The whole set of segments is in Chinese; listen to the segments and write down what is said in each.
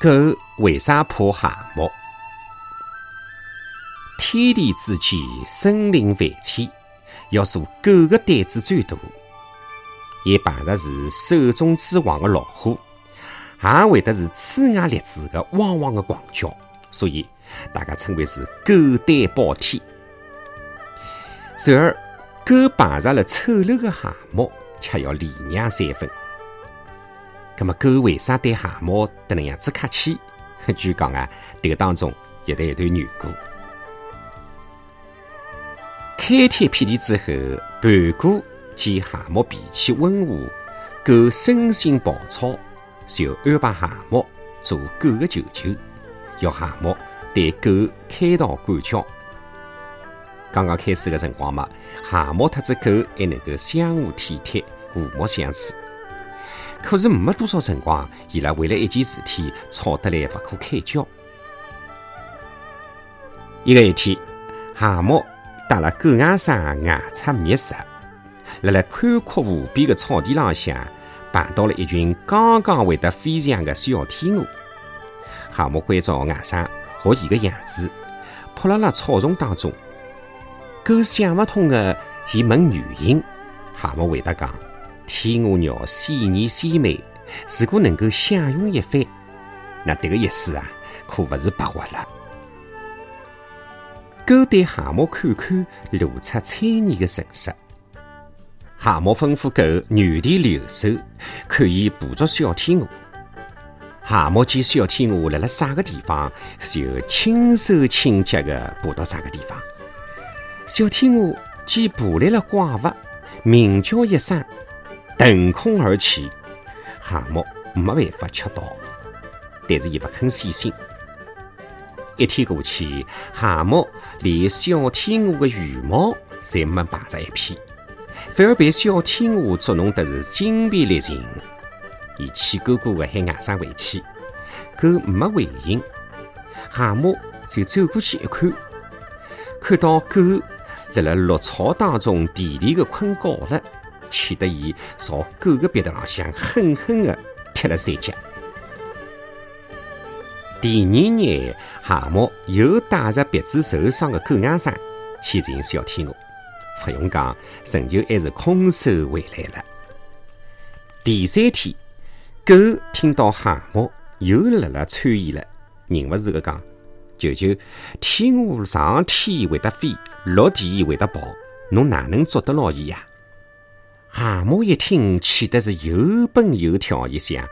狗为啥怕蛤蟆？天地之间，生灵万千，要数狗的胆子最大。也碰着是兽中之王的老虎，也会得是呲牙咧嘴的汪汪的狂叫，所以大家称为是狗胆包天。然而，狗碰着了丑陋的蛤蟆，却要礼让三分。那么，狗为啥对蛤蟆得能样子客气？据 讲啊，这个当中有一段缘故。开天辟地之后，盘古见蛤蟆脾气温和，狗生性暴躁，就安排蛤蟆做狗的舅舅，要蛤蟆对狗开导管教。刚刚开始的辰光嘛，蛤蟆特只狗还能够相互体贴、和睦相处。可是没多少辰光，伊拉为了一件事体吵得来不可开交。一个一天，蛤蟆带了狗外甥外出觅食，辣辣宽阔无边的草地浪向，碰到了一群刚刚会得飞翔的小天鹅。蛤蟆关照外甥学伊个样子，扑辣辣草丛当中。狗想不通的，伊问原因。蛤蟆回答讲。天鹅鸟鲜艳鲜美，如果能够享用一番，那迭个一世啊，可不是白活了。狗对蛤蟆看看，露出猜疑的神色。蛤蟆吩咐狗原地留守，可以捕捉小天鹅。蛤蟆见小天鹅辣辣啥个地方，就轻手轻脚的爬到啥个地方。小天鹅见捕来了怪物，鸣叫一声。腾空而起，蛤蟆没办法吃到，但是伊不肯死心。一天过去，蛤蟆连小天鹅的羽毛侪没拔着一片，反而被小天鹅捉弄得是精疲力尽。伊气鼓鼓的喊外甥回去，狗没回应。蛤蟆就走过去一看，看到狗辣辣绿草当中甜甜的困觉了。气得伊朝狗的鼻头浪向狠狠地踢了三脚。第二日，蛤蟆又带着鼻子受伤的狗外甥去寻小天鹅，不用讲，仍旧还是空手回来了。第三天，狗听到蛤蟆又辣辣催伊了，忍不住的讲：“舅舅，天鹅上天会得飞，落地会得跑，侬哪能捉得牢伊呀？”蛤蟆一听，气得是又蹦又跳，一想，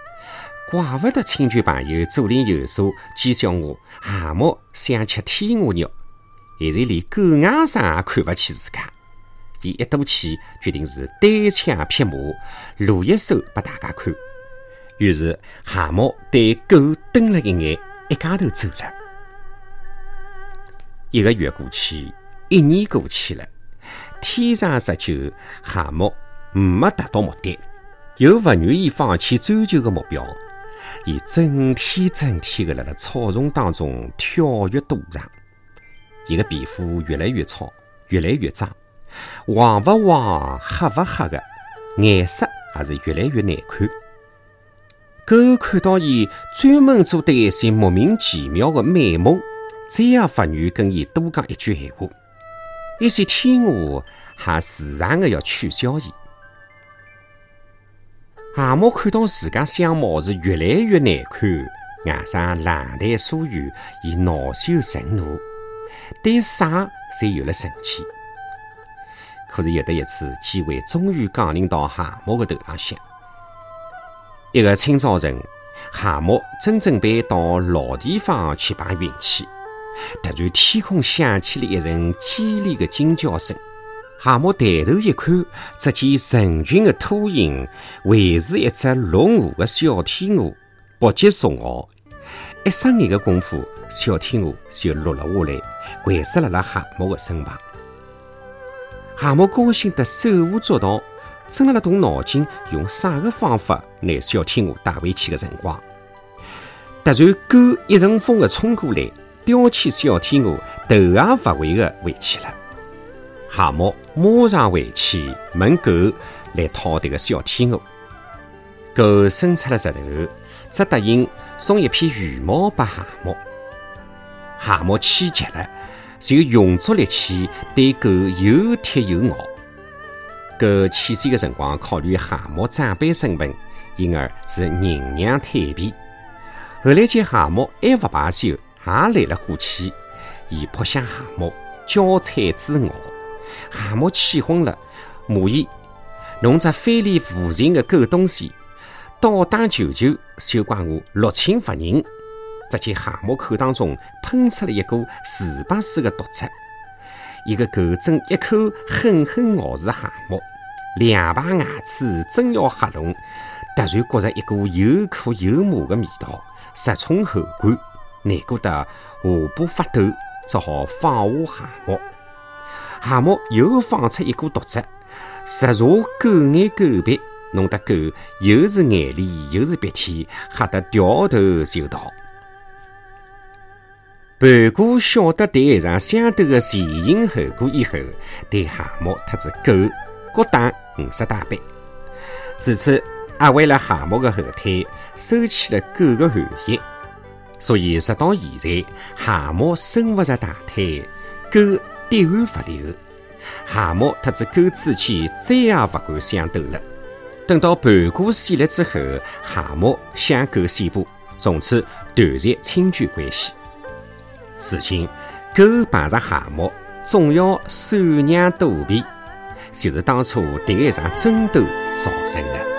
怪不得亲戚朋友左邻右舍讥笑我蛤蟆想吃天鹅肉，现在连狗牙上也看不起自家。伊一赌气，决定是单枪匹马，露一手拨大家看。于是蛤蟆对狗瞪了一眼，一家头走了。一个月过去，一年过去了，天长日久，蛤蟆。没达到目的，又不愿意放弃追求的目标，伊整天整天的辣辣草丛当中跳跃躲藏，伊个皮肤越来越糙，越来越脏，黄不黄、黑不黑的，颜色也是越来越难看。狗看到伊专门做的一些莫名其妙的美梦，再也不愿跟伊多讲一句闲话。一些天鹅还时常的要取笑伊。蛤蟆看到自家相貌是越来越难看，外甥冷淡疏远，伊恼羞成怒，对啥侪有了生气。可是有的一次机会终于降临到蛤蟆的头浪向。一个清早晨，蛤蟆正准备到老地方去碰运气，突然天空响起了一阵凄厉的惊叫声。蛤蟆抬头一看，只见成群的秃鹰围住一只落伍的小天鹅，不及松傲。一眨眼的功夫，小天鹅就落了下来，跪死了辣蛤蟆的身旁。蛤蟆高兴得手舞足蹈，正辣辣动脑筋用啥个方法拿小天鹅带回去的辰光，突然狗一阵风的冲过来，叼起小天鹅，头也不回的回去了。蛤蟆马上回去问狗来讨这个小天鹅，狗伸出了舌头，只答应送一片羽毛给蛤蟆，蛤蟆气急了，就用足力气对狗又踢又咬。狗起先的辰光考虑蛤蟆长辈身份，因而是忍让退避。后来见蛤蟆还不罢休，也来了火气，伊扑向蛤蟆，交踩之咬。蛤蟆气昏了，骂伊：“侬这非礼无情的狗东西，倒打求求，休怪我六亲不认！”只见蛤蟆口当中喷出了一股水白似的毒汁，一个狗正一口狠狠咬住蛤蟆，两排牙齿正要合拢，突然觉着一股又苦又麻的味道。直冲喉管，难过得下巴发抖，只好放下蛤蟆。蛤蟆又放出一股毒汁，直入狗眼狗鼻，弄得狗又是眼泪又是鼻涕，吓得掉头就逃。盘古晓得对一场相斗的前因后果以后，对蛤蟆特子狗各打五十大板。自此，压坏了蛤蟆的后腿。收起了狗的寒意，所以直到现在，蛤蟆伸不着大腿，狗滴汗不流。蛤蟆特子狗之间再也不敢相斗了。等到盘古死了之后，蛤蟆向狗宣布，从此断绝亲眷关系。如今，狗碰着蛤蟆，总要赡养躲避，就是当初第一场争斗造成的。